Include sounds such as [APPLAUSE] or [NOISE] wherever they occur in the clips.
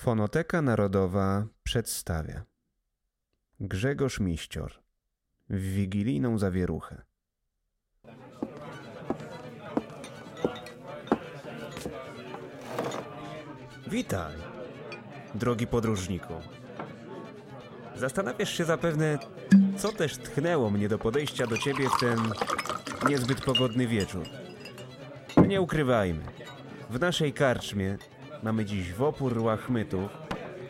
Fonoteka Narodowa przedstawia Grzegorz Miścior w wigilijną zawieruchę. Witaj, drogi podróżniku. Zastanawiasz się zapewne, co też tchnęło mnie do podejścia do ciebie w ten niezbyt pogodny wieczór. Nie ukrywajmy, w naszej karczmie mamy dziś wopór łachmytów,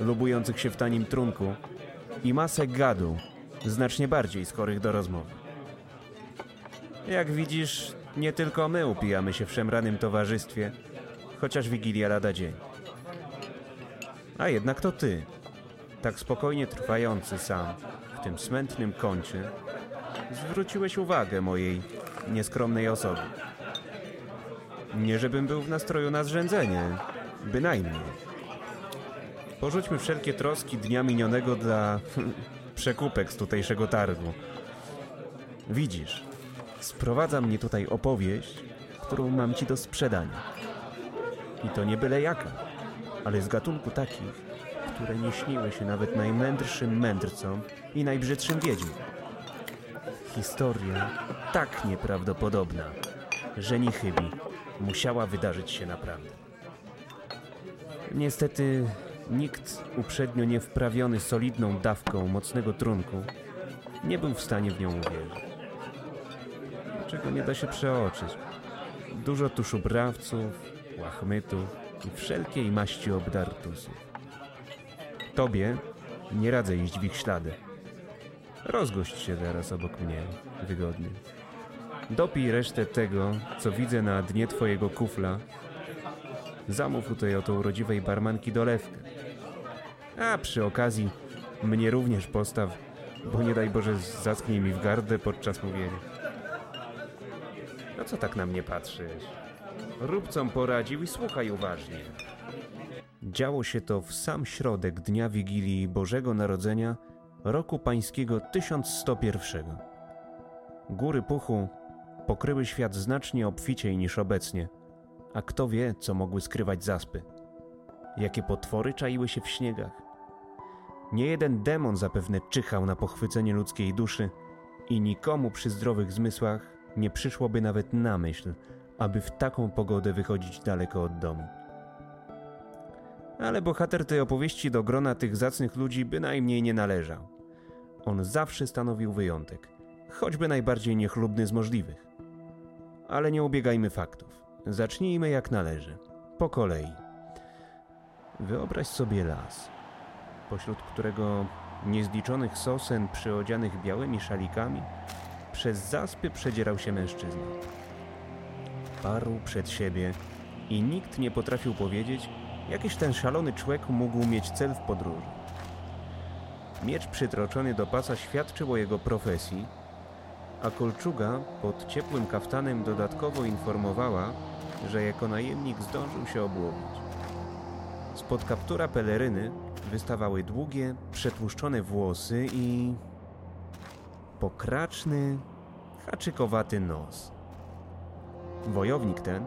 lubujących się w tanim trunku i masę gadu, znacznie bardziej skorych do rozmowy. Jak widzisz, nie tylko my upijamy się w szemranym towarzystwie, chociaż Wigilia lada dzień. A jednak to ty, tak spokojnie trwający sam w tym smętnym kącie, zwróciłeś uwagę mojej nieskromnej osoby. Nie żebym był w nastroju na zrzędzenie, bynajmniej. Porzućmy wszelkie troski dnia minionego dla [LAUGHS] przekupek z tutejszego targu. Widzisz, sprowadza mnie tutaj opowieść, którą mam ci do sprzedania. I to nie byle jaka, ale z gatunku takich, które nie śniły się nawet najmędrszym mędrcom i najbrzydszym wiedźmom. Historia tak nieprawdopodobna, że nie chybi. Musiała wydarzyć się naprawdę. Niestety nikt uprzednio nie wprawiony solidną dawką mocnego trunku nie był w stanie w nią uwierzyć. Czego nie da się przeoczyć. Dużo tu szubrawców, łachmytów i wszelkiej maści obdartusów. Tobie nie radzę iść w ich ślady. Rozgość się teraz obok mnie, wygodnie. Dopij resztę tego, co widzę na dnie twojego kufla. Zamów tutaj oto urodziwej barmanki dolewkę. A przy okazji mnie również postaw, bo nie daj Boże zasknij mi w gardę podczas mówienia. No co tak na mnie patrzysz? Rób co poradził i słuchaj uważnie. Działo się to w sam środek dnia Wigilii Bożego Narodzenia roku pańskiego 1101. Góry puchu pokryły świat znacznie obficiej niż obecnie, a kto wie, co mogły skrywać zaspy. Jakie potwory czaiły się w śniegach. Nie jeden demon zapewne czyhał na pochwycenie ludzkiej duszy i nikomu przy zdrowych zmysłach nie przyszłoby nawet na myśl, aby w taką pogodę wychodzić daleko od domu. Ale bohater tej opowieści do grona tych zacnych ludzi bynajmniej nie należał. On zawsze stanowił wyjątek, choćby najbardziej niechlubny z możliwych. Ale nie ubiegajmy faktów. Zacznijmy jak należy. Po kolei. Wyobraź sobie las, pośród którego niezliczonych sosen przyodzianych białymi szalikami przez zaspy przedzierał się mężczyzna. Parł przed siebie i nikt nie potrafił powiedzieć, jakiś ten szalony człowiek mógł mieć cel w podróży. Miecz przytroczony do pasa świadczył o jego profesji, a kolczuga pod ciepłym kaftanem dodatkowo informowała, że jako najemnik zdążył się obłowić. Spod kaptura peleryny wystawały długie, przetłuszczone włosy i pokraczny, haczykowaty nos. Wojownik ten,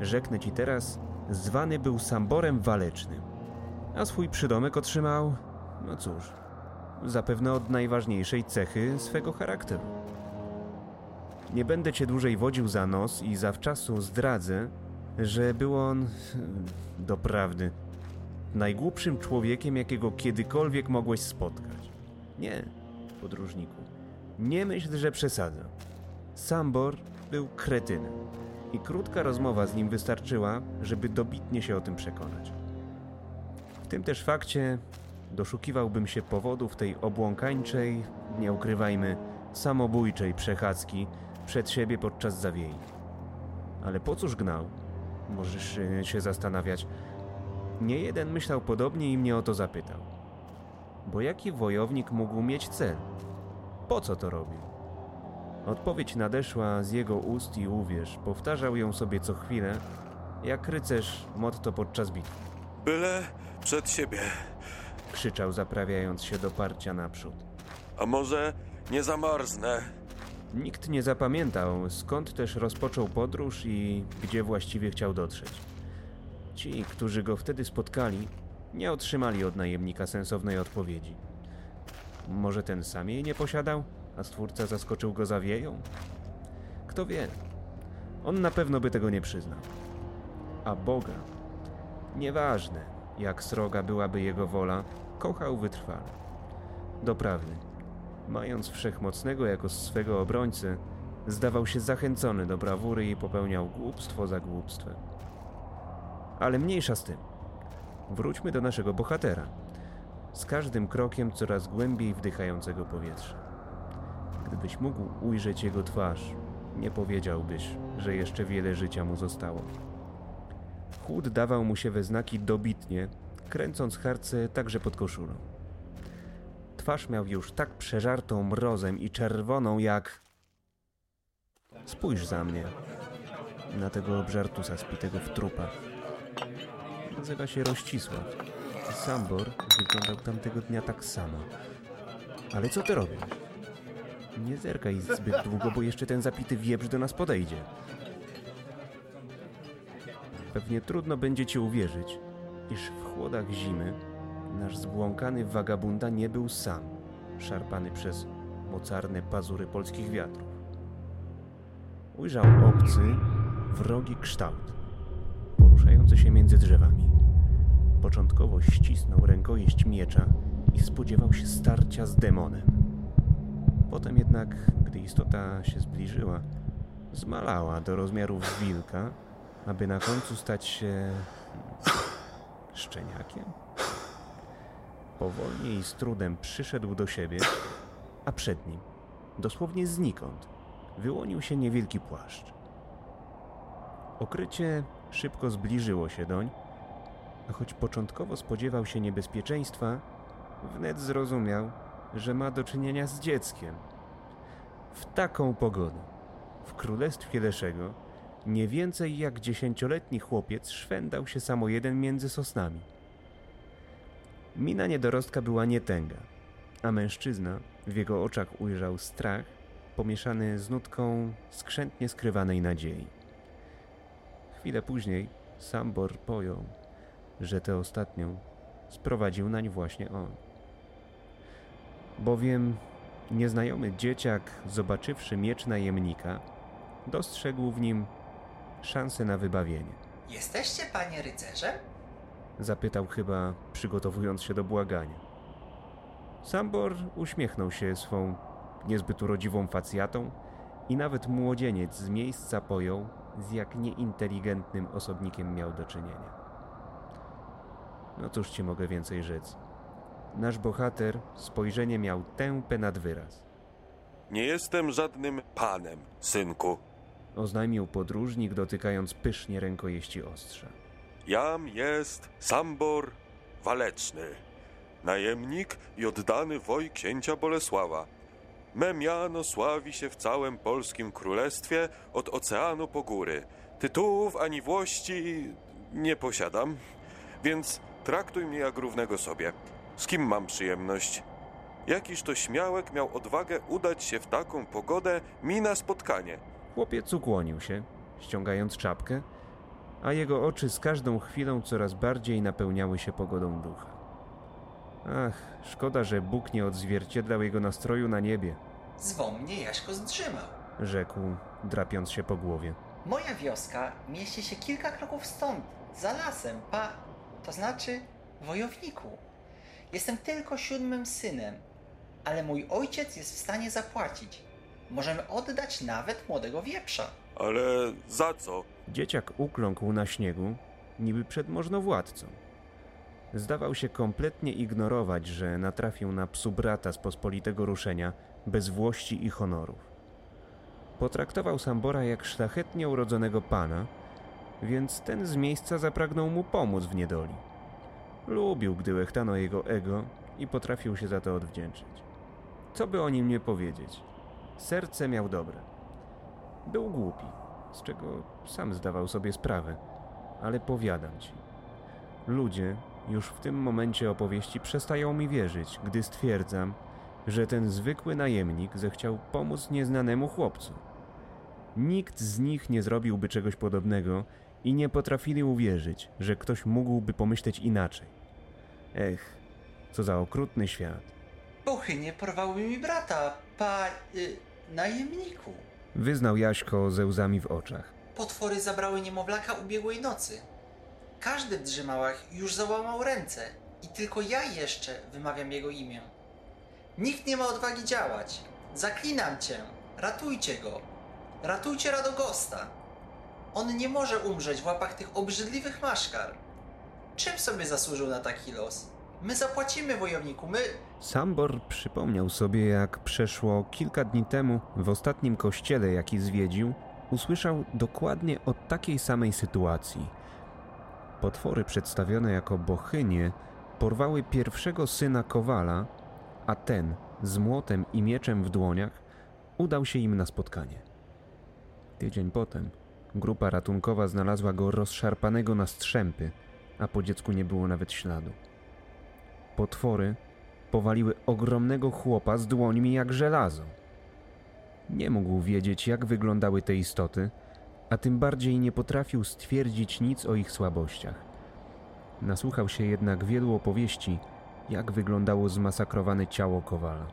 rzeknę ci teraz, zwany był Samborem Walecznym, a swój przydomek otrzymał, no cóż, zapewne od najważniejszej cechy swego charakteru. Nie będę cię dłużej wodził za nos i zawczasu zdradzę, że był on, doprawdy, najgłupszym człowiekiem, jakiego kiedykolwiek mogłeś spotkać. Nie, podróżniku, nie myśl, że przesadzam. Sambor był kretynem i krótka rozmowa z nim wystarczyła, żeby dobitnie się o tym przekonać. W tym też fakcie doszukiwałbym się powodów tej obłąkańczej, nie ukrywajmy, samobójczej przechadzki przed siebie podczas zawiei. Ale po cóż gnał? Możesz się zastanawiać. Nie jeden myślał podobnie i mnie o to zapytał. Bo jaki wojownik mógł mieć cel? Po co to robił? Odpowiedź nadeszła z jego ust i uwierz, powtarzał ją sobie co chwilę, jak rycerz motto podczas bitwy. Byle przed siebie. Krzyczał zaprawiając się do parcia naprzód. A może nie zamarznę? Nikt nie zapamiętał, skąd też rozpoczął podróż i gdzie właściwie chciał dotrzeć. Ci, którzy go wtedy spotkali, nie otrzymali od najemnika sensownej odpowiedzi. Może ten sam jej nie posiadał, a stwórca zaskoczył go zawieją? Kto wie? On na pewno by tego nie przyznał. A Boga, nieważne jak sroga byłaby jego wola, kochał wytrwale. Doprawdy, mając wszechmocnego jako swego obrońcę, zdawał się zachęcony do brawury i popełniał głupstwo za głupstwem. Ale mniejsza z tym. Wróćmy do naszego bohatera. Z każdym krokiem coraz głębiej wdychającego powietrza. Gdybyś mógł ujrzeć jego twarz, nie powiedziałbyś, że jeszcze wiele życia mu zostało. Chłód dawał mu się we znaki dobitnie, kręcąc harce także pod koszulą. Twarz miał już tak przeżartą mrozem i czerwoną jak... Spójrz za mnie. Na tego obżartusa spitego w trupach. Nazywa się Rościsław. Sambor wyglądał tamtego dnia tak samo. Ale co ty robisz? Nie zerkaj zbyt długo, bo jeszcze ten zapity wieprz do nas podejdzie. Pewnie trudno będzie ci uwierzyć, iż w chłodach zimy nasz zbłąkany wagabunda nie był sam, szarpany przez mocarne pazury polskich wiatrów. Ujrzał obcy, wrogi kształt, poruszający się między drzewami. Początkowo ścisnął rękojeść miecza i spodziewał się starcia z demonem. Potem jednak, gdy istota się zbliżyła, zmalała do rozmiarów wilka, aby na końcu stać się szczeniakiem. Powolnie i z trudem przyszedł do siebie, a przed nim, dosłownie znikąd, wyłonił się niewielki płaszcz. Okrycie szybko zbliżyło się doń, a choć początkowo spodziewał się niebezpieczeństwa, wnet zrozumiał, że ma do czynienia z dzieckiem. W taką pogodę, w królestwie Leszego, nie więcej jak dziesięcioletni chłopiec szwendał się samo jeden między sosnami. Mina niedorostka była nietęga, a mężczyzna w jego oczach ujrzał strach pomieszany z nutką skrzętnie skrywanej nadziei. Chwilę później Sambor pojął, że tę ostatnią sprowadził nań właśnie on. Bowiem nieznajomy dzieciak, zobaczywszy miecz najemnika, dostrzegł w nim szansę na wybawienie. Jesteście, panie rycerzem? Zapytał chyba, przygotowując się do błagania. Sambor uśmiechnął się swą niezbyt urodziwą facjatą i nawet młodzieniec z miejsca pojął, z jak nieinteligentnym osobnikiem miał do czynienia. No cóż ci mogę więcej rzec. Nasz bohater spojrzenie miał tępe nad wyraz. Nie jestem żadnym panem, synku. Oznajmił podróżnik, dotykając pysznie rękojeści ostrza. Jam jest Sambor Waleczny, najemnik i oddany woj księcia Bolesława. Me miano sławi się w całym polskim królestwie od oceanu po góry. Tytułów ani włości nie posiadam, więc traktuj mnie jak równego sobie. Z kim mam przyjemność? Jakiż to śmiałek miał odwagę udać się w taką pogodę mi na spotkanie? Chłopiec ukłonił się, ściągając czapkę, a jego oczy z każdą chwilą coraz bardziej napełniały się pogodą ducha. Ach, szkoda, że Bóg nie odzwierciedlał jego nastroju na niebie, Zwą mnie Jaśko zdrzymał. rzekł, drapiąc się po głowie. Moja wioska mieści się kilka kroków stąd, za lasem, pa... to znaczy wojowniku. Jestem tylko siódmym synem, ale mój ojciec jest w stanie zapłacić. Możemy oddać nawet młodego wieprza. Ale za co? Dzieciak ukląkł na śniegu, niby przed możnowładcą. Zdawał się kompletnie ignorować, że natrafił na psu brata z pospolitego ruszenia, bez włości i honorów. Potraktował Sambora jak szlachetnie urodzonego pana, więc ten z miejsca zapragnął mu pomóc w niedoli. Lubił, gdy łechtano jego ego i potrafił się za to odwdzięczyć. Co by o nim nie powiedzieć? Serce miał dobre. Był głupi, z czego sam zdawał sobie sprawę, ale powiadam ci. Ludzie już w tym momencie opowieści przestają mi wierzyć, gdy stwierdzam, że ten zwykły najemnik zechciał pomóc nieznanemu chłopcu. Nikt z nich nie zrobiłby czegoś podobnego i nie potrafili uwierzyć, że ktoś mógłby pomyśleć inaczej. Ech, co za okrutny świat. Pochynie porwały mi brata, pa... Y, najemniku. Wyznał Jaśko ze łzami w oczach. Potwory zabrały niemowlaka ubiegłej nocy. Każdy w drzymałach już załamał ręce i tylko ja jeszcze wymawiam jego imię. Nikt nie ma odwagi działać. Zaklinam cię, ratujcie go. Ratujcie Radogosta. On nie może umrzeć w łapach tych obrzydliwych maszkar. Czym sobie zasłużył na taki los? My zapłacimy, wojowniku, my... Sambor przypomniał sobie, jak przeszło kilka dni temu w ostatnim kościele, jaki zwiedził, usłyszał dokładnie o takiej samej sytuacji. Potwory przedstawione jako bochynie porwały pierwszego syna Kowala, a ten z młotem i mieczem w dłoniach udał się im na spotkanie. Tydzień potem grupa ratunkowa znalazła go rozszarpanego na strzępy, a po dziecku nie było nawet śladu. Potwory powaliły ogromnego chłopa z dłońmi jak żelazo. Nie mógł wiedzieć, jak wyglądały te istoty, a tym bardziej nie potrafił stwierdzić nic o ich słabościach. Nasłuchał się jednak wielu opowieści, jak wyglądało zmasakrowane ciało kowala.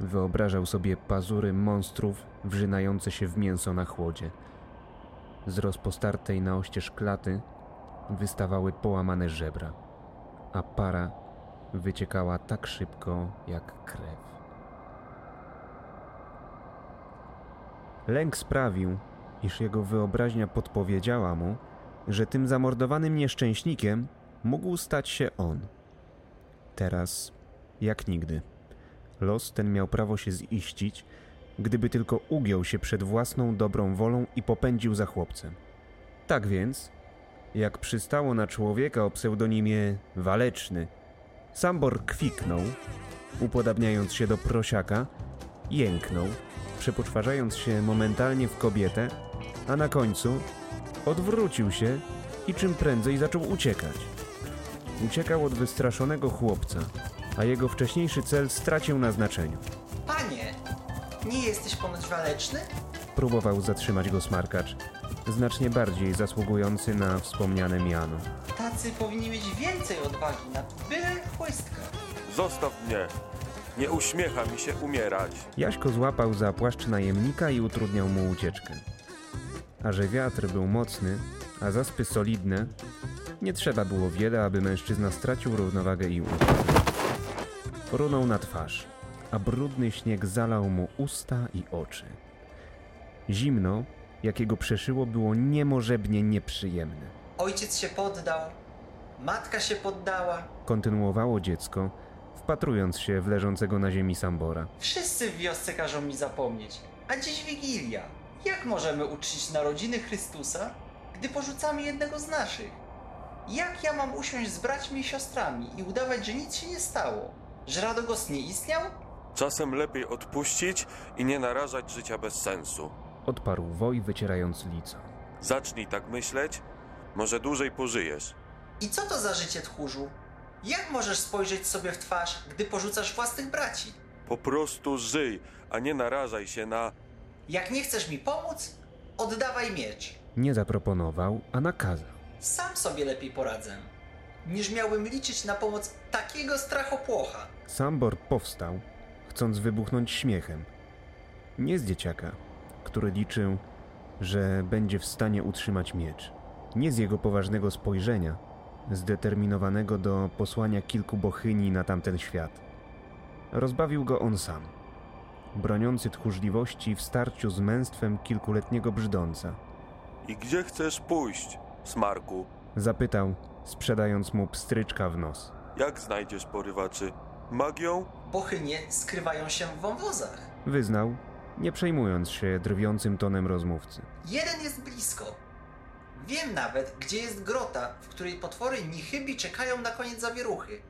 Wyobrażał sobie pazury monstrów wrzynające się w mięso na chłodzie. Z rozpostartej na oścież klaty wystawały połamane żebra, a para wyciekała tak szybko jak krew. Lęk sprawił, iż jego wyobraźnia podpowiedziała mu, że tym zamordowanym nieszczęśnikiem mógł stać się on. Teraz, jak nigdy, los ten miał prawo się ziścić, gdyby tylko ugiął się przed własną dobrą wolą i popędził za chłopcem. Tak więc, jak przystało na człowieka o pseudonimie Waleczny, Sambor kwiknął, upodabniając się do prosiaka, jęknął, przepoczwarzając się momentalnie w kobietę, a na końcu odwrócił się i czym prędzej zaczął uciekać. Uciekał od wystraszonego chłopca, a jego wcześniejszy cel stracił na znaczeniu. Panie, nie jesteś ponoć waleczny? Próbował zatrzymać go smarkacz, znacznie bardziej zasługujący na wspomniane miano. Tacy powinni mieć więcej odwagi na byle chłystka. Zostaw mnie. Nie uśmiecha mi się umierać. Jaśko złapał za płaszcz najemnika i utrudniał mu ucieczkę. A że wiatr był mocny, a zaspy solidne, nie trzeba było wiele, aby mężczyzna stracił równowagę i upadł. Runął na twarz, a brudny śnieg zalał mu usta i oczy. Zimno, jakiego przeszyło, było niemożebnie nieprzyjemne. Ojciec się poddał, matka się poddała. Kontynuowało dziecko, wpatrując się w leżącego na ziemi Sambora. Wszyscy w wiosce każą mi zapomnieć. A dziś Wigilia. Jak możemy uczcić narodziny Chrystusa, gdy porzucamy jednego z naszych? Jak ja mam usiąść z braćmi i siostrami i udawać, że nic się nie stało? Że Radogos nie istniał? Czasem lepiej odpuścić i nie narażać życia bez sensu. Odparł Woj, wycierając lico. Zacznij tak myśleć, może dłużej pożyjesz. I co to za życie tchórzu? Jak możesz spojrzeć sobie w twarz, gdy porzucasz własnych braci? Po prostu żyj, a nie narażaj się na... Jak nie chcesz mi pomóc, oddawaj miecz. Nie zaproponował, a nakazał. Sam sobie lepiej poradzę, niż miałbym liczyć na pomoc takiego strachopłocha. Sambor powstał, chcąc wybuchnąć śmiechem. Nie z dzieciaka, który liczył, że będzie w stanie utrzymać miecz. Nie z jego poważnego spojrzenia, zdeterminowanego do posłania kilku bochyni na tamten świat. Rozbawił go on sam, broniący tchórzliwości w starciu z męstwem kilkuletniego brzdąca. I gdzie chcesz pójść, smarku? Zapytał, sprzedając mu pstryczka w nos. Jak znajdziesz porywaczy? Magią? Bochynie skrywają się w wąwozach. Wyznał, nie przejmując się drwiącym tonem rozmówcy. Jeden jest blisko. Wiem nawet, gdzie jest grota, w której potwory nichybi czekają na koniec zawieruchy.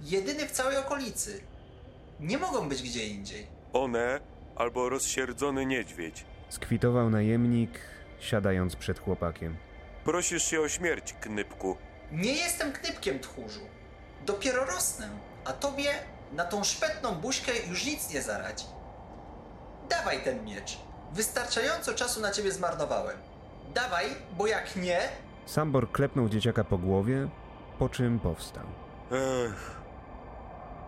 Jedyny w całej okolicy. Nie mogą być gdzie indziej. One albo rozsierdzony niedźwiedź. Skwitował najemnik, siadając przed chłopakiem. Prosisz się o śmierć, knypku. Nie jestem knypkiem tchórzu. Dopiero rosnę, a tobie na tą szpetną buźkę już nic nie zaradzi. Dawaj ten miecz. Wystarczająco czasu na ciebie zmarnowałem. Dawaj, bo jak nie, Sambor klepnął dzieciaka po głowie, po czym powstał. Ech.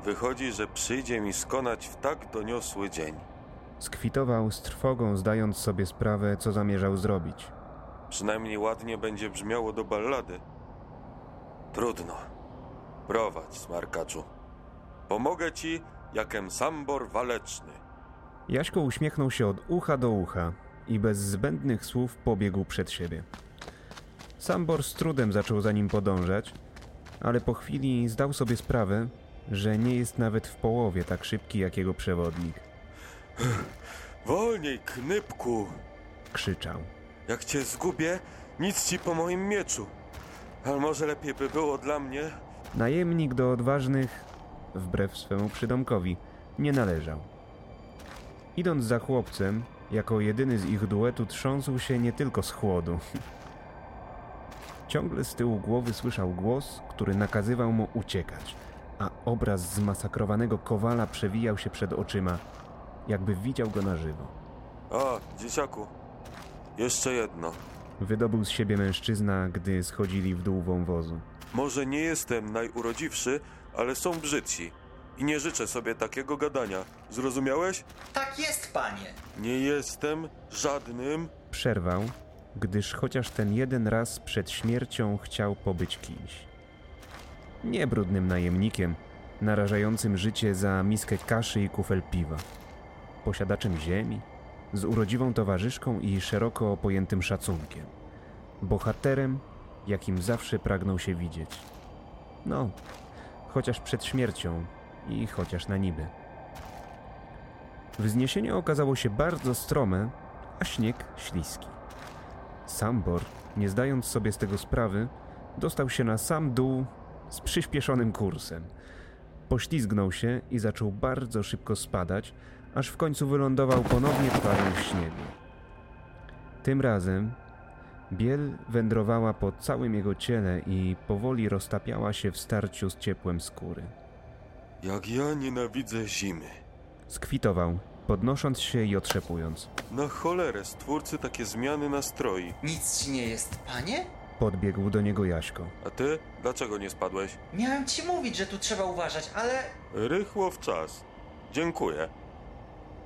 Wychodzi, że przyjdzie mi skonać w tak doniosły dzień. Skwitował z trwogą, zdając sobie sprawę, co zamierzał zrobić. Przynajmniej ładnie będzie brzmiało do ballady. Trudno. Prowadź, smarkaczu. Pomogę ci, jakem sambor waleczny. Jaśko uśmiechnął się od ucha do ucha i bez zbędnych słów pobiegł przed siebie. Sambor z trudem zaczął za nim podążać, ale po chwili zdał sobie sprawę, że nie jest nawet w połowie tak szybki jak jego przewodnik. [CLEARS THROAT] Wolniej, knypku! Krzyczał. Jak cię zgubię, nic ci po moim mieczu. Ale może lepiej by było dla mnie. Najemnik do odważnych, wbrew swemu przydomkowi, nie należał. Idąc za chłopcem, jako jedyny z ich duetu trząsł się nie tylko z chłodu. Ciągle z tyłu głowy słyszał głos, który nakazywał mu uciekać, a obraz zmasakrowanego kowala przewijał się przed oczyma, jakby widział go na żywo. A, dzieciaku. Jeszcze jedno. Wydobył z siebie mężczyzna, gdy schodzili w dół wąwozu. Może nie jestem najurodziwszy, ale są brzydsi. I nie życzę sobie takiego gadania. Zrozumiałeś? Tak jest, panie! Nie jestem żadnym. Przerwał, gdyż chociaż ten jeden raz przed śmiercią chciał pobyć kimś. Nie brudnym najemnikiem, narażającym życie za miskę kaszy i kufel piwa. Posiadaczem ziemi, z urodziwą towarzyszką i szeroko pojętym szacunkiem. Bohaterem, jakim zawsze pragnął się widzieć. No, chociaż przed śmiercią i chociaż na niby. Wzniesienie okazało się bardzo strome, a śnieg śliski. Sambor, nie zdając sobie z tego sprawy, dostał się na sam dół z przyspieszonym kursem. Poślizgnął się i zaczął bardzo szybko spadać, aż w końcu wylądował ponownie w śniegu. Tym razem biel wędrowała po całym jego ciele i powoli roztapiała się w starciu z ciepłem skóry. Jak ja nienawidzę zimy. Skwitował, podnosząc się i otrzepując. Na cholerę stwórcy takie zmiany nastroi. Nic ci nie jest, panie? Podbiegł do niego Jaśko. A ty? Dlaczego nie spadłeś? Miałem ci mówić, że tu trzeba uważać, ale... Rychło w czas. Dziękuję.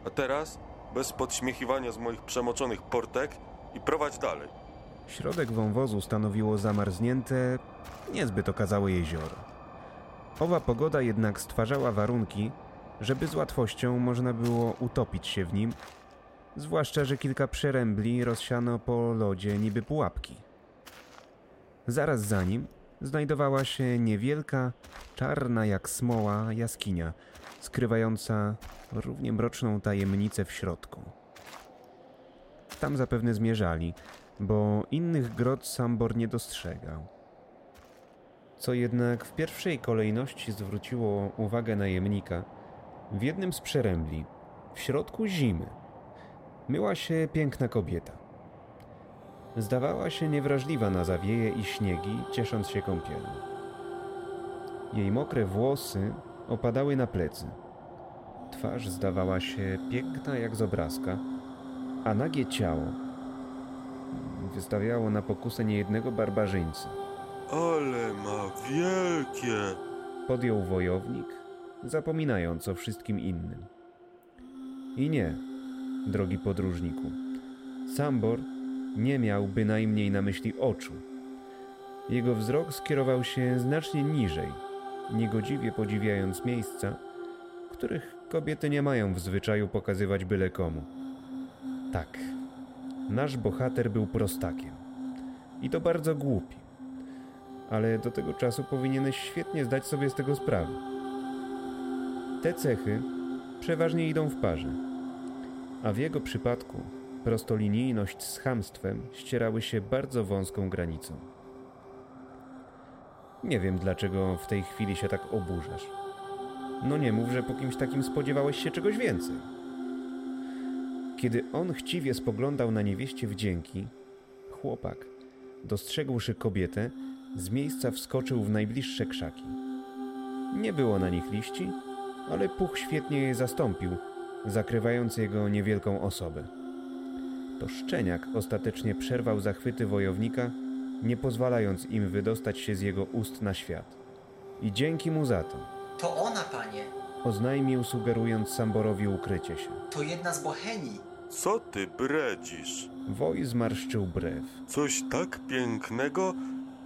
A teraz, bez podśmiechiwania z moich przemoczonych portek i prowadź dalej. Środek wąwozu stanowiło zamarznięte, niezbyt okazałe jezioro. Owa pogoda jednak stwarzała warunki, żeby z łatwością można było utopić się w nim, zwłaszcza, że kilka przerębli rozsiano po lodzie niby pułapki. Zaraz za nim znajdowała się niewielka, czarna jak smoła jaskinia, skrywająca równie mroczną tajemnicę w środku. Tam zapewne zmierzali, bo innych grot Sambor nie dostrzegał. Co jednak w pierwszej kolejności zwróciło uwagę najemnika, w jednym z przerębli, w środku zimy, myła się piękna kobieta. Zdawała się niewrażliwa na zawieje i śniegi, ciesząc się kąpielą. Jej mokre włosy opadały na plecy. Twarz zdawała się piękna jak z obrazka, a nagie ciało wystawiało na pokusę niejednego barbarzyńcy. Ale ma wielkie. Podjął wojownik, zapominając o wszystkim innym. I nie, drogi podróżniku, Sambor nie miał bynajmniej na myśli oczu. Jego wzrok skierował się znacznie niżej, niegodziwie podziwiając miejsca, których kobiety nie mają w zwyczaju pokazywać byle komu. Tak, nasz bohater był prostakiem. I to bardzo głupi. Ale do tego czasu powinieneś świetnie zdać sobie z tego sprawę. Te cechy przeważnie idą w parze. A w jego przypadku prostolinijność z chamstwem ścierały się bardzo wąską granicą. Nie wiem, dlaczego w tej chwili się tak oburzasz. No nie mów, że po kimś takim spodziewałeś się czegoś więcej. Kiedy on chciwie spoglądał na niewieście wdzięki, chłopak, dostrzegłszy kobietę, z miejsca wskoczył w najbliższe krzaki. Nie było na nich liści, ale puch świetnie je zastąpił, zakrywając jego niewielką osobę. To szczeniak ostatecznie przerwał zachwyty wojownika, nie pozwalając im wydostać się z jego ust na świat. I dzięki mu za to, To ona, panie. oznajmił, sugerując Samborowi ukrycie się. To jedna z Bohenii. Co ty bredzisz? Woj zmarszczył brew. Coś tak pięknego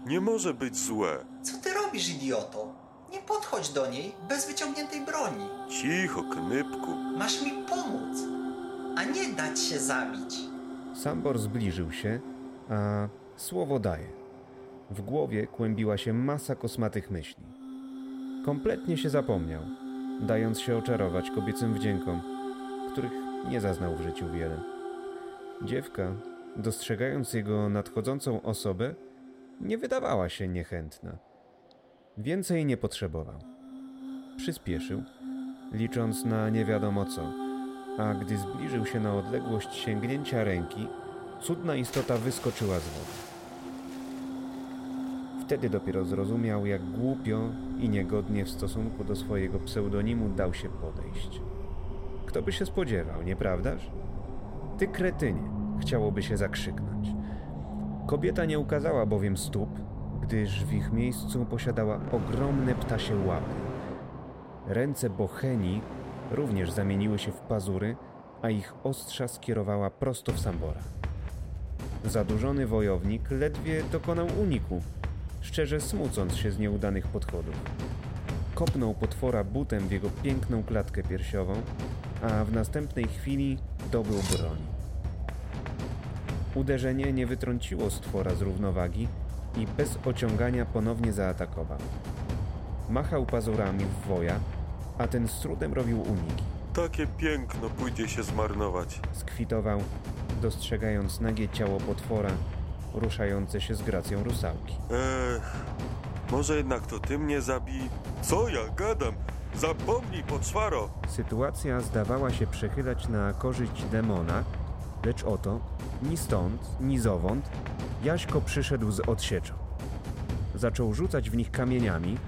nie może być złe. Co ty robisz, idioto? Nie podchodź do niej bez wyciągniętej broni. Cicho, knypku. Masz mi pomóc, a nie dać się zabić. Sambor zbliżył się, a słowo daje. W głowie kłębiła się masa kosmatych myśli. Kompletnie się zapomniał, dając się oczarować kobiecym wdziękom, których nie zaznał w życiu wiele. Dziewka, dostrzegając jego nadchodzącą osobę, nie wydawała się niechętna. Więcej nie potrzebował. Przyspieszył, licząc na nie wiadomo co, a gdy zbliżył się na odległość sięgnięcia ręki, cudna istota wyskoczyła z wody. Wtedy dopiero zrozumiał, jak głupio i niegodnie w stosunku do swojego pseudonimu dał się podejść. Kto by się spodziewał, nieprawdaż? Ty kretynie, chciałoby się zakrzyknąć. Kobieta nie ukazała bowiem stóp, gdyż w ich miejscu posiadała ogromne ptasie łapy. Ręce Bocheni również zamieniły się w pazury, a ich ostrza skierowała prosto w Sambora. Zadłużony wojownik ledwie dokonał uniku, szczerze smucąc się z nieudanych podchodów. Kopnął potwora butem w jego piękną klatkę piersiową, a w następnej chwili dobył broń. Uderzenie nie wytrąciło stwora z równowagi i bez ociągania ponownie zaatakował. Machał pazurami w woja, a ten z trudem robił uniki. Takie piękno pójdzie się zmarnować. Skwitował, dostrzegając nagie ciało potwora, ruszające się z gracją rusałki. Ech, może jednak to ty mnie zabij. Co ja gadam? Zapomnij, poczwaro! Sytuacja zdawała się przechylać na korzyść demona, lecz oto, ni stąd, ni zowąd, Jaśko przyszedł z odsieczą. Zaczął rzucać w nich kamieniami,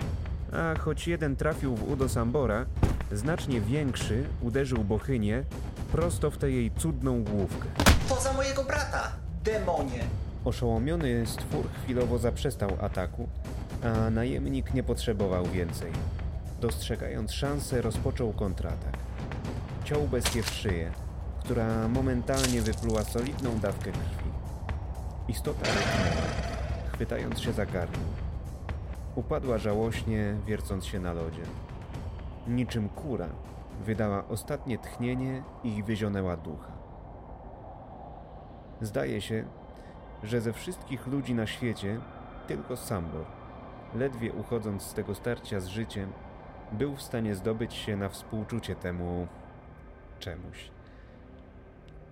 a choć jeden trafił w udo Sambora, znacznie większy uderzył Bochynię prosto w tę jej cudną główkę. To za mojego brata, demonie. Oszołomiony stwór chwilowo zaprzestał ataku, a najemnik nie potrzebował więcej. Dostrzegając szansę, rozpoczął kontratak. Ciął bestię w szyję, która momentalnie wypluła solidną dawkę krwi. Istota chwytając się za gardło. Upadła żałośnie, wiercąc się na lodzie. Niczym kura wydała ostatnie tchnienie i wyzionęła ducha. Zdaje się, że ze wszystkich ludzi na świecie tylko Sambor, ledwie uchodząc z tego starcia z życiem, był w stanie zdobyć się na współczucie temu czemuś.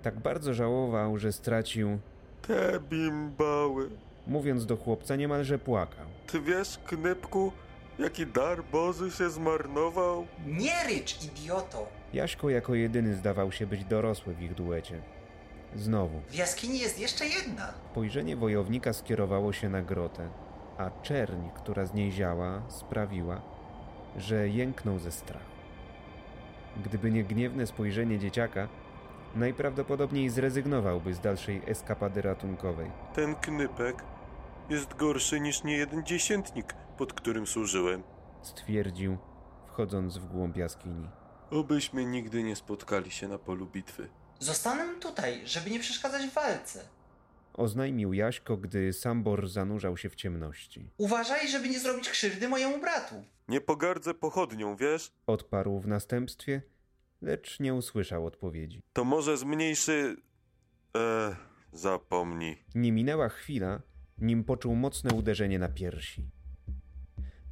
Tak bardzo żałował, że stracił, Te bimbały. mówiąc do chłopca, niemalże płakał. Ty wiesz, knypku, jaki dar Boży się zmarnował? Nie rycz, idioto. Jaśko jako jedyny zdawał się być dorosły w ich duecie. Znowu, W jaskini jest jeszcze jedna. Spojrzenie wojownika skierowało się na grotę, a czerń, która z niej ziała, sprawiła, że jęknął ze strachu. Gdyby nie gniewne spojrzenie dzieciaka, najprawdopodobniej zrezygnowałby z dalszej eskapady ratunkowej. Ten knypek jest gorszy niż niejeden dziesiętnik, pod którym służyłem. Stwierdził, wchodząc w głąb jaskini. Obyśmy nigdy nie spotkali się na polu bitwy. Zostanę tutaj, żeby nie przeszkadzać w walce. Oznajmił Jaśko, gdy Sambor zanurzał się w ciemności. Uważaj, żeby nie zrobić krzywdy mojemu bratu. Nie pogardzę pochodnią, wiesz? Odparł w następstwie, lecz nie usłyszał odpowiedzi. To może zmniejszy... Eee, zapomnij. Nie minęła chwila, nim poczuł mocne uderzenie na piersi.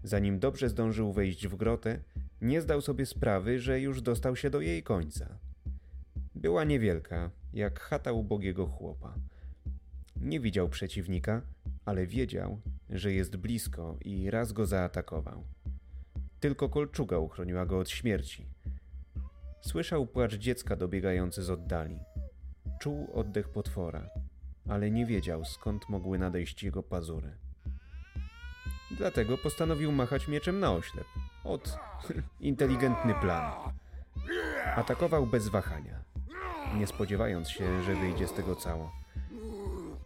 Zanim dobrze zdążył wejść w grotę, nie zdał sobie sprawy, że już dostał się do jej końca. Była niewielka, jak chata ubogiego chłopa. Nie widział przeciwnika, ale wiedział, że jest blisko i raz go zaatakował. Tylko kolczuga uchroniła go od śmierci. Słyszał płacz dziecka dobiegający z oddali. Czuł oddech potwora, ale nie wiedział skąd mogły nadejść jego pazury. Dlatego postanowił machać mieczem na oślep. Od [LAUGHS] inteligentny plan. Atakował bez wahania, nie spodziewając się, że wyjdzie z tego cało.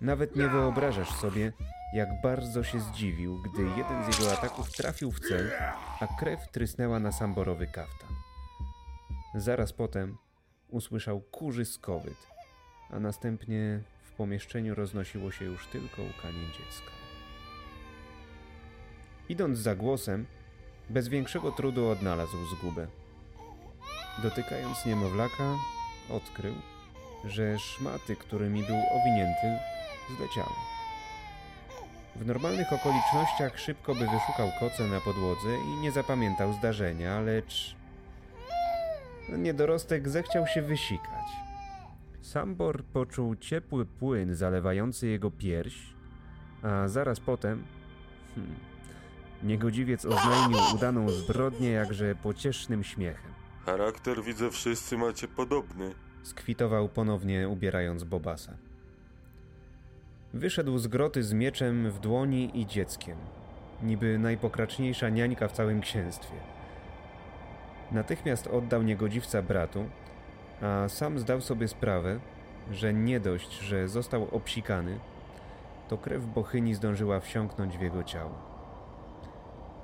Nawet nie wyobrażasz sobie, jak bardzo się zdziwił, gdy jeden z jego ataków trafił w cel, a krew trysnęła na samborowy kaftan. Zaraz potem usłyszał kurzy skowyt, a następnie w pomieszczeniu roznosiło się już tylko łkanie dziecka. Idąc za głosem, bez większego trudu odnalazł zgubę. Dotykając niemowlaka, odkrył, że szmaty, którymi był owinięty, zleciały. W normalnych okolicznościach szybko by wyszukał koce na podłodze i nie zapamiętał zdarzenia, lecz niedorostek zechciał się wysikać. Sambor poczuł ciepły płyn zalewający jego pierś, a zaraz potem hmm, niegodziwiec oznajmił udaną zbrodnię jakże pociesznym śmiechem. Charakter widzę wszyscy macie podobny. Skwitował ponownie, ubierając Bobasa. Wyszedł z groty z mieczem w dłoni i dzieckiem, niby najpokraczniejsza niańka w całym księstwie. Natychmiast oddał niegodziwca bratu, a sam zdał sobie sprawę, że nie dość, że został obsikany, to krew bochyni zdążyła wsiąknąć w jego ciało.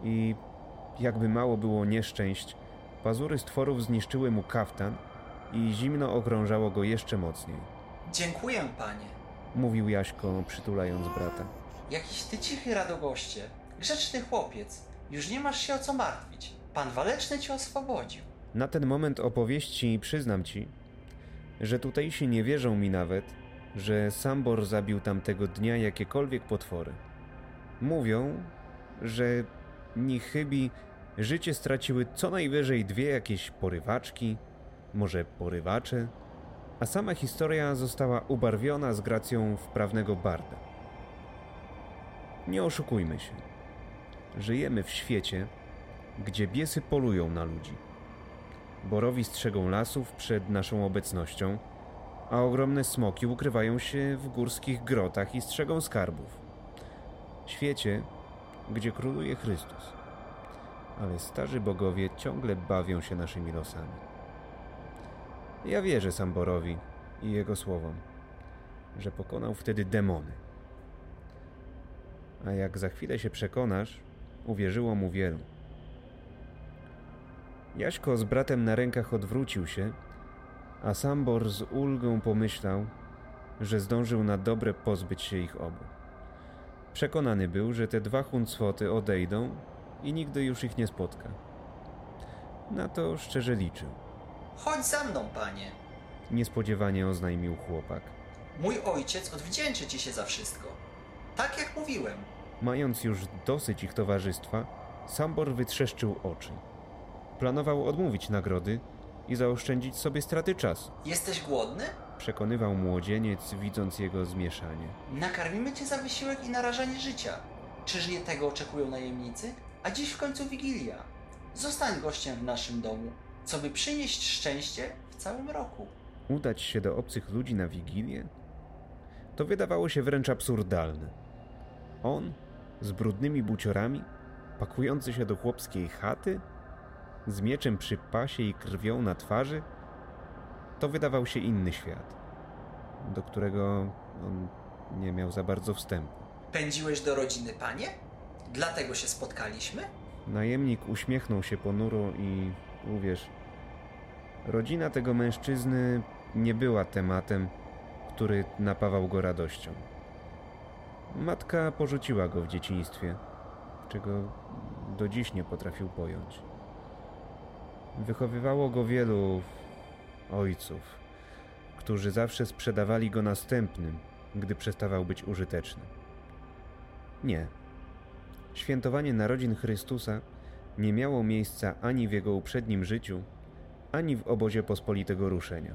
I jakby mało było nieszczęść, pazury stworów zniszczyły mu kaftan i zimno okrążało go jeszcze mocniej. Dziękuję, panie. Mówił Jaśko, przytulając brata. Jakiś ty cichy radogoście. Grzeczny chłopiec. Już nie masz się o co martwić. Pan Waleczny cię oswobodził. Na ten moment opowieści przyznam ci, że tutejsi nie wierzą mi nawet, że Sambor zabił tamtego dnia jakiekolwiek potwory. Mówią, że Nichybi życie straciły co najwyżej dwie jakieś porywaczki, może porywacze, a sama historia została ubarwiona z gracją wprawnego barda. Nie oszukujmy się. Żyjemy w świecie, gdzie biesy polują na ludzi. Borowi strzegą lasów przed naszą obecnością, a ogromne smoki ukrywają się w górskich grotach i strzegą skarbów. Świecie, gdzie króluje Chrystus. Ale starzy bogowie ciągle bawią się naszymi losami. Ja wierzę Samborowi i jego słowom, że pokonał wtedy demony. A jak za chwilę się przekonasz, uwierzyło mu wielu. Jaśko z bratem na rękach odwrócił się, a Sambor z ulgą pomyślał, że zdążył na dobre pozbyć się ich obu. Przekonany był, że te dwa huncwoty odejdą i nigdy już ich nie spotka. Na to szczerze liczył. Chodź za mną, panie. Niespodziewanie oznajmił chłopak. Mój ojciec odwdzięczy ci się za wszystko. Tak jak mówiłem. Mając już dosyć ich towarzystwa, Sambor wytrzeszczył oczy. Planował odmówić nagrody i zaoszczędzić sobie straty czasu. Jesteś głodny? Przekonywał młodzieniec, widząc jego zmieszanie. Nakarmimy cię za wysiłek i narażanie życia. Czyż nie tego oczekują najemnicy? A dziś w końcu Wigilia. Zostań gościem w naszym domu, co by przynieść szczęście w całym roku. Udać się do obcych ludzi na wigilię? To wydawało się wręcz absurdalne. On, z brudnymi buciorami, pakujący się do chłopskiej chaty, z mieczem przy pasie i krwią na twarzy, to wydawał się inny świat, do którego on nie miał za bardzo wstępu. Pędziłeś do rodziny, panie? Dlatego się spotkaliśmy? Najemnik uśmiechnął się ponuro i uwierz, rodzina tego mężczyzny nie była tematem, który napawał go radością. Matka porzuciła go w dzieciństwie, czego do dziś nie potrafił pojąć. Wychowywało go wielu ojców, którzy zawsze sprzedawali go następnym, gdy przestawał być użyteczny. Nie. Świętowanie narodzin Chrystusa nie miało miejsca ani w jego uprzednim życiu, ani w obozie pospolitego ruszenia.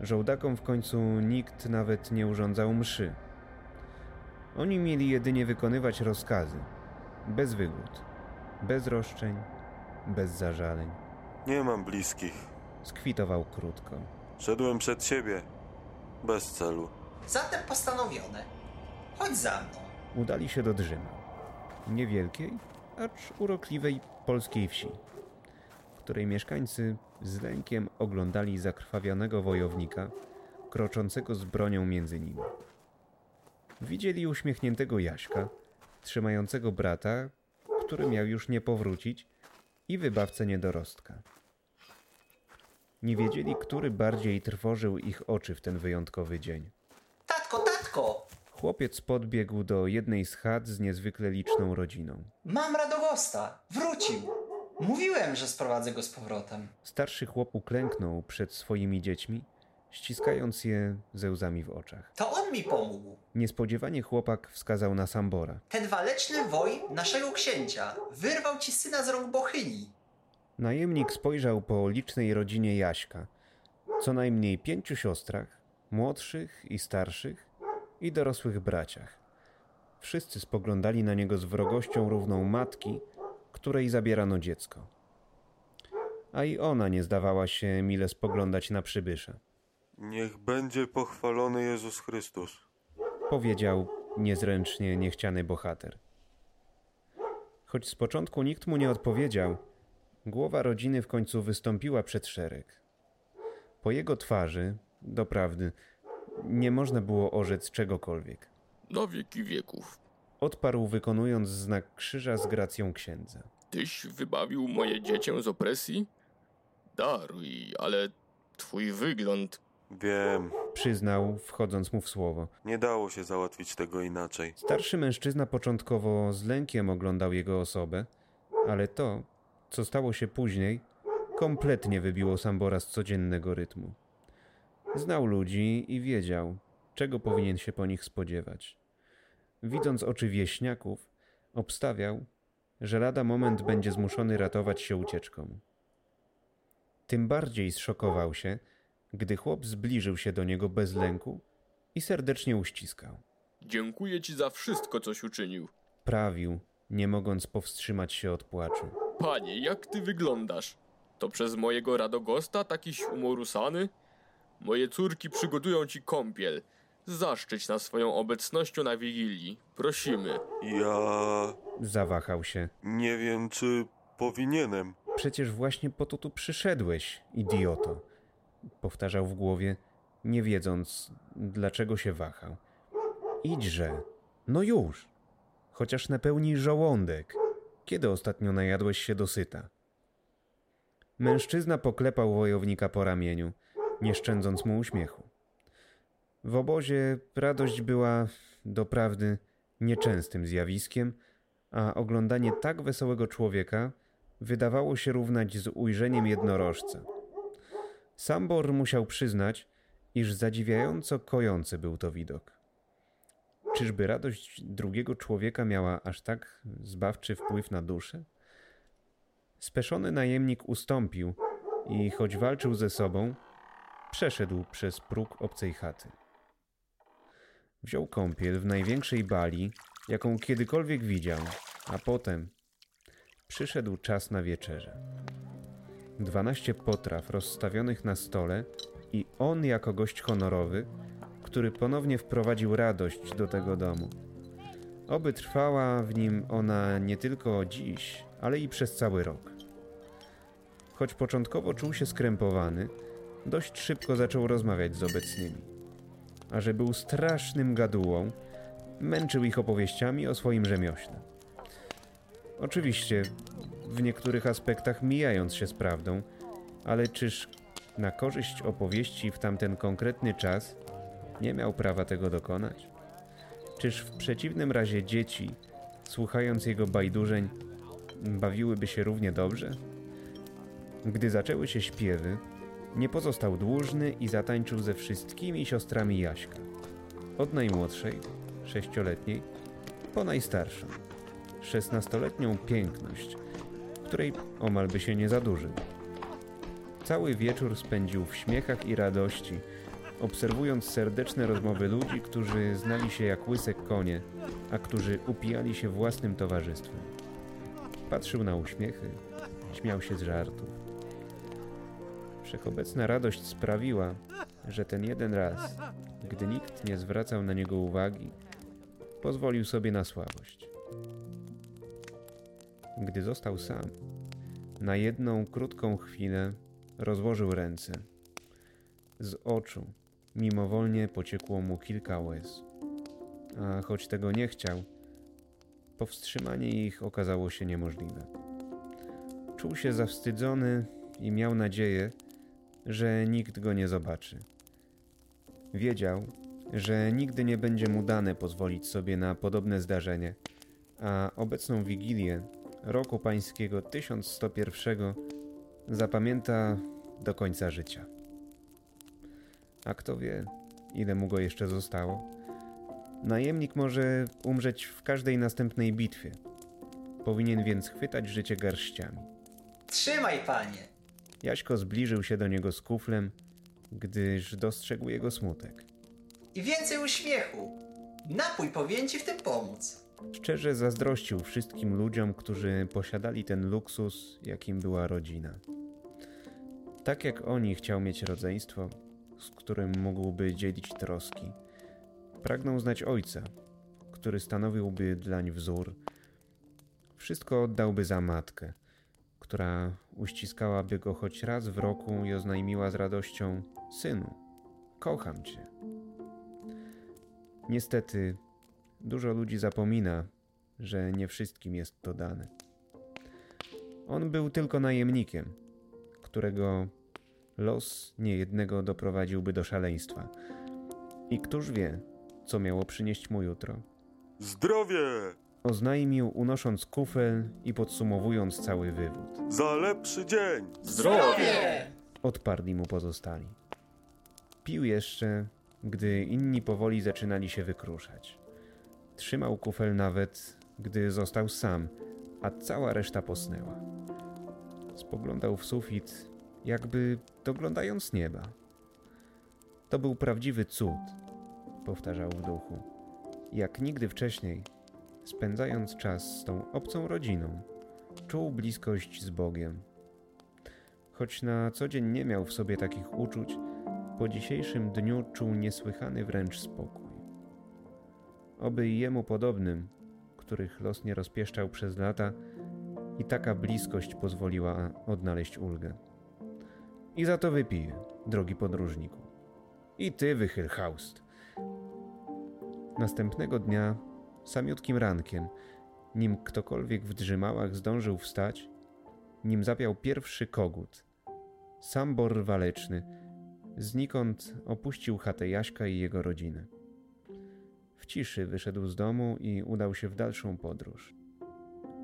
Żołdakom w końcu nikt nawet nie urządzał mszy. Oni mieli jedynie wykonywać rozkazy, bez wygód, bez roszczeń, bez zażaleń. Nie mam bliskich. Skwitował krótko. Szedłem przed siebie. Bez celu. Zatem postanowione. Chodź za mną. Udali się do Drzyma, niewielkiej, acz urokliwej polskiej wsi, w której mieszkańcy z lękiem oglądali zakrwawionego wojownika, kroczącego z bronią między nimi. Widzieli uśmiechniętego Jaśka, trzymającego brata, który miał już nie powrócić, i wybawcę niedorostka. Nie wiedzieli, który bardziej trwożył ich oczy w ten wyjątkowy dzień. Tatko, tatko! Chłopiec podbiegł do jednej z chat z niezwykle liczną rodziną. Mam Radogosta! Wrócił! Mówiłem, że sprowadzę go z powrotem. Starszy chłop uklęknął przed swoimi dziećmi, ściskając je ze łzami w oczach. To on mi pomógł. Niespodziewanie chłopak wskazał na Sambora. Ten waleczny woj naszego księcia wyrwał ci syna z rąk Bochyni. Najemnik spojrzał po licznej rodzinie Jaśka, co najmniej pięciu siostrach, młodszych i starszych, i dorosłych braciach. Wszyscy spoglądali na niego z wrogością równą matki, której zabierano dziecko. A i ona nie zdawała się mile spoglądać na przybysza. Niech będzie pochwalony Jezus Chrystus. Powiedział niezręcznie niechciany bohater. Choć z początku nikt mu nie odpowiedział, głowa rodziny w końcu wystąpiła przed szereg. Po jego twarzy, doprawdy, nie można było orzec czegokolwiek. Na wieki wieków. Odparł wykonując znak krzyża z gracją księdza. Tyś wybawił moje dziecię z opresji? Daruj, ale twój wygląd. Wiem, Przyznał, wchodząc mu w słowo. nie dało się załatwić tego inaczej. Starszy mężczyzna początkowo z lękiem oglądał jego osobę, ale to, co stało się później, kompletnie wybiło Sambora z codziennego rytmu. Znał ludzi i wiedział, czego powinien się po nich spodziewać. Widząc oczy wieśniaków, obstawiał, że lada moment będzie zmuszony ratować się ucieczką. Tym bardziej zszokował się, gdy chłop zbliżył się do niego bez lęku i serdecznie uściskał. Dziękuję ci za wszystko, coś uczynił. Prawił, nie mogąc powstrzymać się od płaczu. Panie, jak ty wyglądasz? To przez mojego Radogosta takiś umorusany? Moje córki przygotują ci kąpiel. Zaszczyć nas swoją obecnością na Wigilii. Prosimy. Ja Zawahał się. nie wiem, czy powinienem. Przecież właśnie po to tu przyszedłeś, idioto. Powtarzał w głowie, nie wiedząc, dlaczego się wahał. Idźże, no już. Chociaż napełnij żołądek. Kiedy ostatnio najadłeś się dosyta? Mężczyzna poklepał wojownika po ramieniu, nie szczędząc mu uśmiechu. W obozie radość była, doprawdy, nieczęstym zjawiskiem, a oglądanie tak wesołego człowieka wydawało się równać z ujrzeniem jednorożca. Sambor musiał przyznać, iż zadziwiająco kojący był to widok. Czyżby radość drugiego człowieka miała aż tak zbawczy wpływ na duszę? Speszony najemnik ustąpił i choć walczył ze sobą, przeszedł przez próg obcej chaty. Wziął kąpiel w największej bali, jaką kiedykolwiek widział, a potem przyszedł czas na wieczerze. 12 potraw rozstawionych na stole i on jako gość honorowy, który ponownie wprowadził radość do tego domu. Oby trwała w nim ona nie tylko dziś, ale i przez cały rok. Choć początkowo czuł się skrępowany, dość szybko zaczął rozmawiać z obecnymi. A że był strasznym gadułą, męczył ich opowieściami o swoim rzemiośle. Oczywiście w niektórych aspektach mijając się z prawdą, ale czyż na korzyść opowieści w tamten konkretny czas nie miał prawa tego dokonać? Czyż w przeciwnym razie dzieci, słuchając jego bajdurzeń, bawiłyby się równie dobrze? Gdy zaczęły się śpiewy, nie pozostał dłużny i zatańczył ze wszystkimi siostrami Jaśka. Od najmłodszej, sześcioletniej, po najstarszą, szesnastoletnią piękność, której omal by się nie zadłużył. Cały wieczór spędził w śmiechach i radości, obserwując serdeczne rozmowy ludzi, którzy znali się jak łyse konie, a którzy upijali się własnym towarzystwem. Patrzył na uśmiechy, śmiał się z żartów. Wszechobecna radość sprawiła, że ten jeden raz, gdy nikt nie zwracał na niego uwagi, pozwolił sobie na słabość. Gdy został sam, na jedną krótką chwilę rozłożył ręce. Z oczu mimowolnie pociekło mu kilka łez. a choć tego nie chciał, powstrzymanie ich okazało się niemożliwe. Czuł się zawstydzony i miał nadzieję, że nikt go nie zobaczy. Wiedział, że nigdy nie będzie mu dane pozwolić sobie na podobne zdarzenie, a obecną wigilię roku pańskiego 1101 zapamięta do końca życia. A kto wie, ile mu go jeszcze zostało? Najemnik może umrzeć w każdej następnej bitwie. Powinien więc chwytać życie garściami. Trzymaj, panie! Jaśko zbliżył się do niego z kuflem, gdyż dostrzegł jego smutek. I więcej uśmiechu! Napój powinien ci w tym pomóc. Szczerze zazdrościł wszystkim ludziom, którzy posiadali ten luksus, jakim była rodzina. Tak jak oni chciał mieć rodzeństwo, z którym mógłby dzielić troski. Pragnął znać ojca, który stanowiłby dlań wzór. Wszystko oddałby za matkę, która uściskałaby go choć raz w roku i oznajmiła z radością: Synu, kocham cię. Niestety, dużo ludzi zapomina, że nie wszystkim jest to dane. On był tylko najemnikiem, którego los niejednego doprowadziłby do szaleństwa. I któż wie, co miało przynieść mu jutro? Zdrowie! Oznajmił, unosząc kufel i podsumowując cały wywód. Za lepszy dzień! Zdrowie! Odparli mu pozostali. Pił jeszcze, gdy inni powoli zaczynali się wykruszać. Trzymał kufel nawet, gdy został sam, a cała reszta posnęła. Spoglądał w sufit, jakby doglądając nieba. To był prawdziwy cud, powtarzał w duchu. Jak nigdy wcześniej, spędzając czas z tą obcą rodziną, czuł bliskość z Bogiem. Choć na co dzień nie miał w sobie takich uczuć, po dzisiejszym dniu czuł niesłychany wręcz spokój. Oby i jemu podobnym, których los nie rozpieszczał przez lata, i taka bliskość pozwoliła odnaleźć ulgę. I za to wypiję, drogi podróżniku. I ty wychyl haust. Następnego dnia, samiutkim rankiem, nim ktokolwiek w drzymałach zdążył wstać, nim zapiał pierwszy kogut, Sambor waleczny, znikąd opuścił chatę Jaśka i jego rodzinę. W ciszy wyszedł z domu i udał się w dalszą podróż.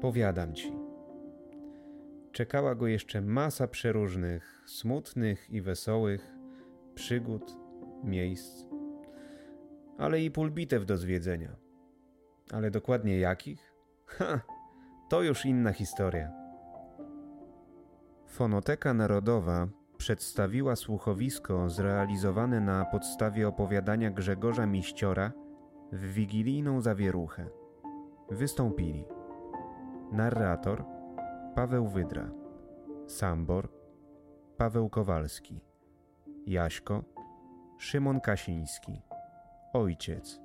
Powiadam ci. Czekała go jeszcze masa przeróżnych, smutnych i wesołych przygód, miejsc, ale i pól bitew do zwiedzenia. Ale dokładnie jakich? Ha! To już inna historia. Fonoteka Narodowa przedstawiła słuchowisko zrealizowane na podstawie opowiadania Grzegorza Miściora w wigilijną zawieruchę. Wystąpili narrator Paweł Wydra, Sambor Paweł Kowalski, Jaśko Szymon Kasiński, Ojciec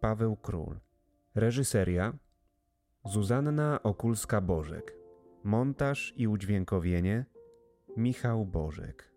Paweł Król, reżyseria Zuzanna Okulska-Bożek, montaż i udźwiękowienie Michał Bożek.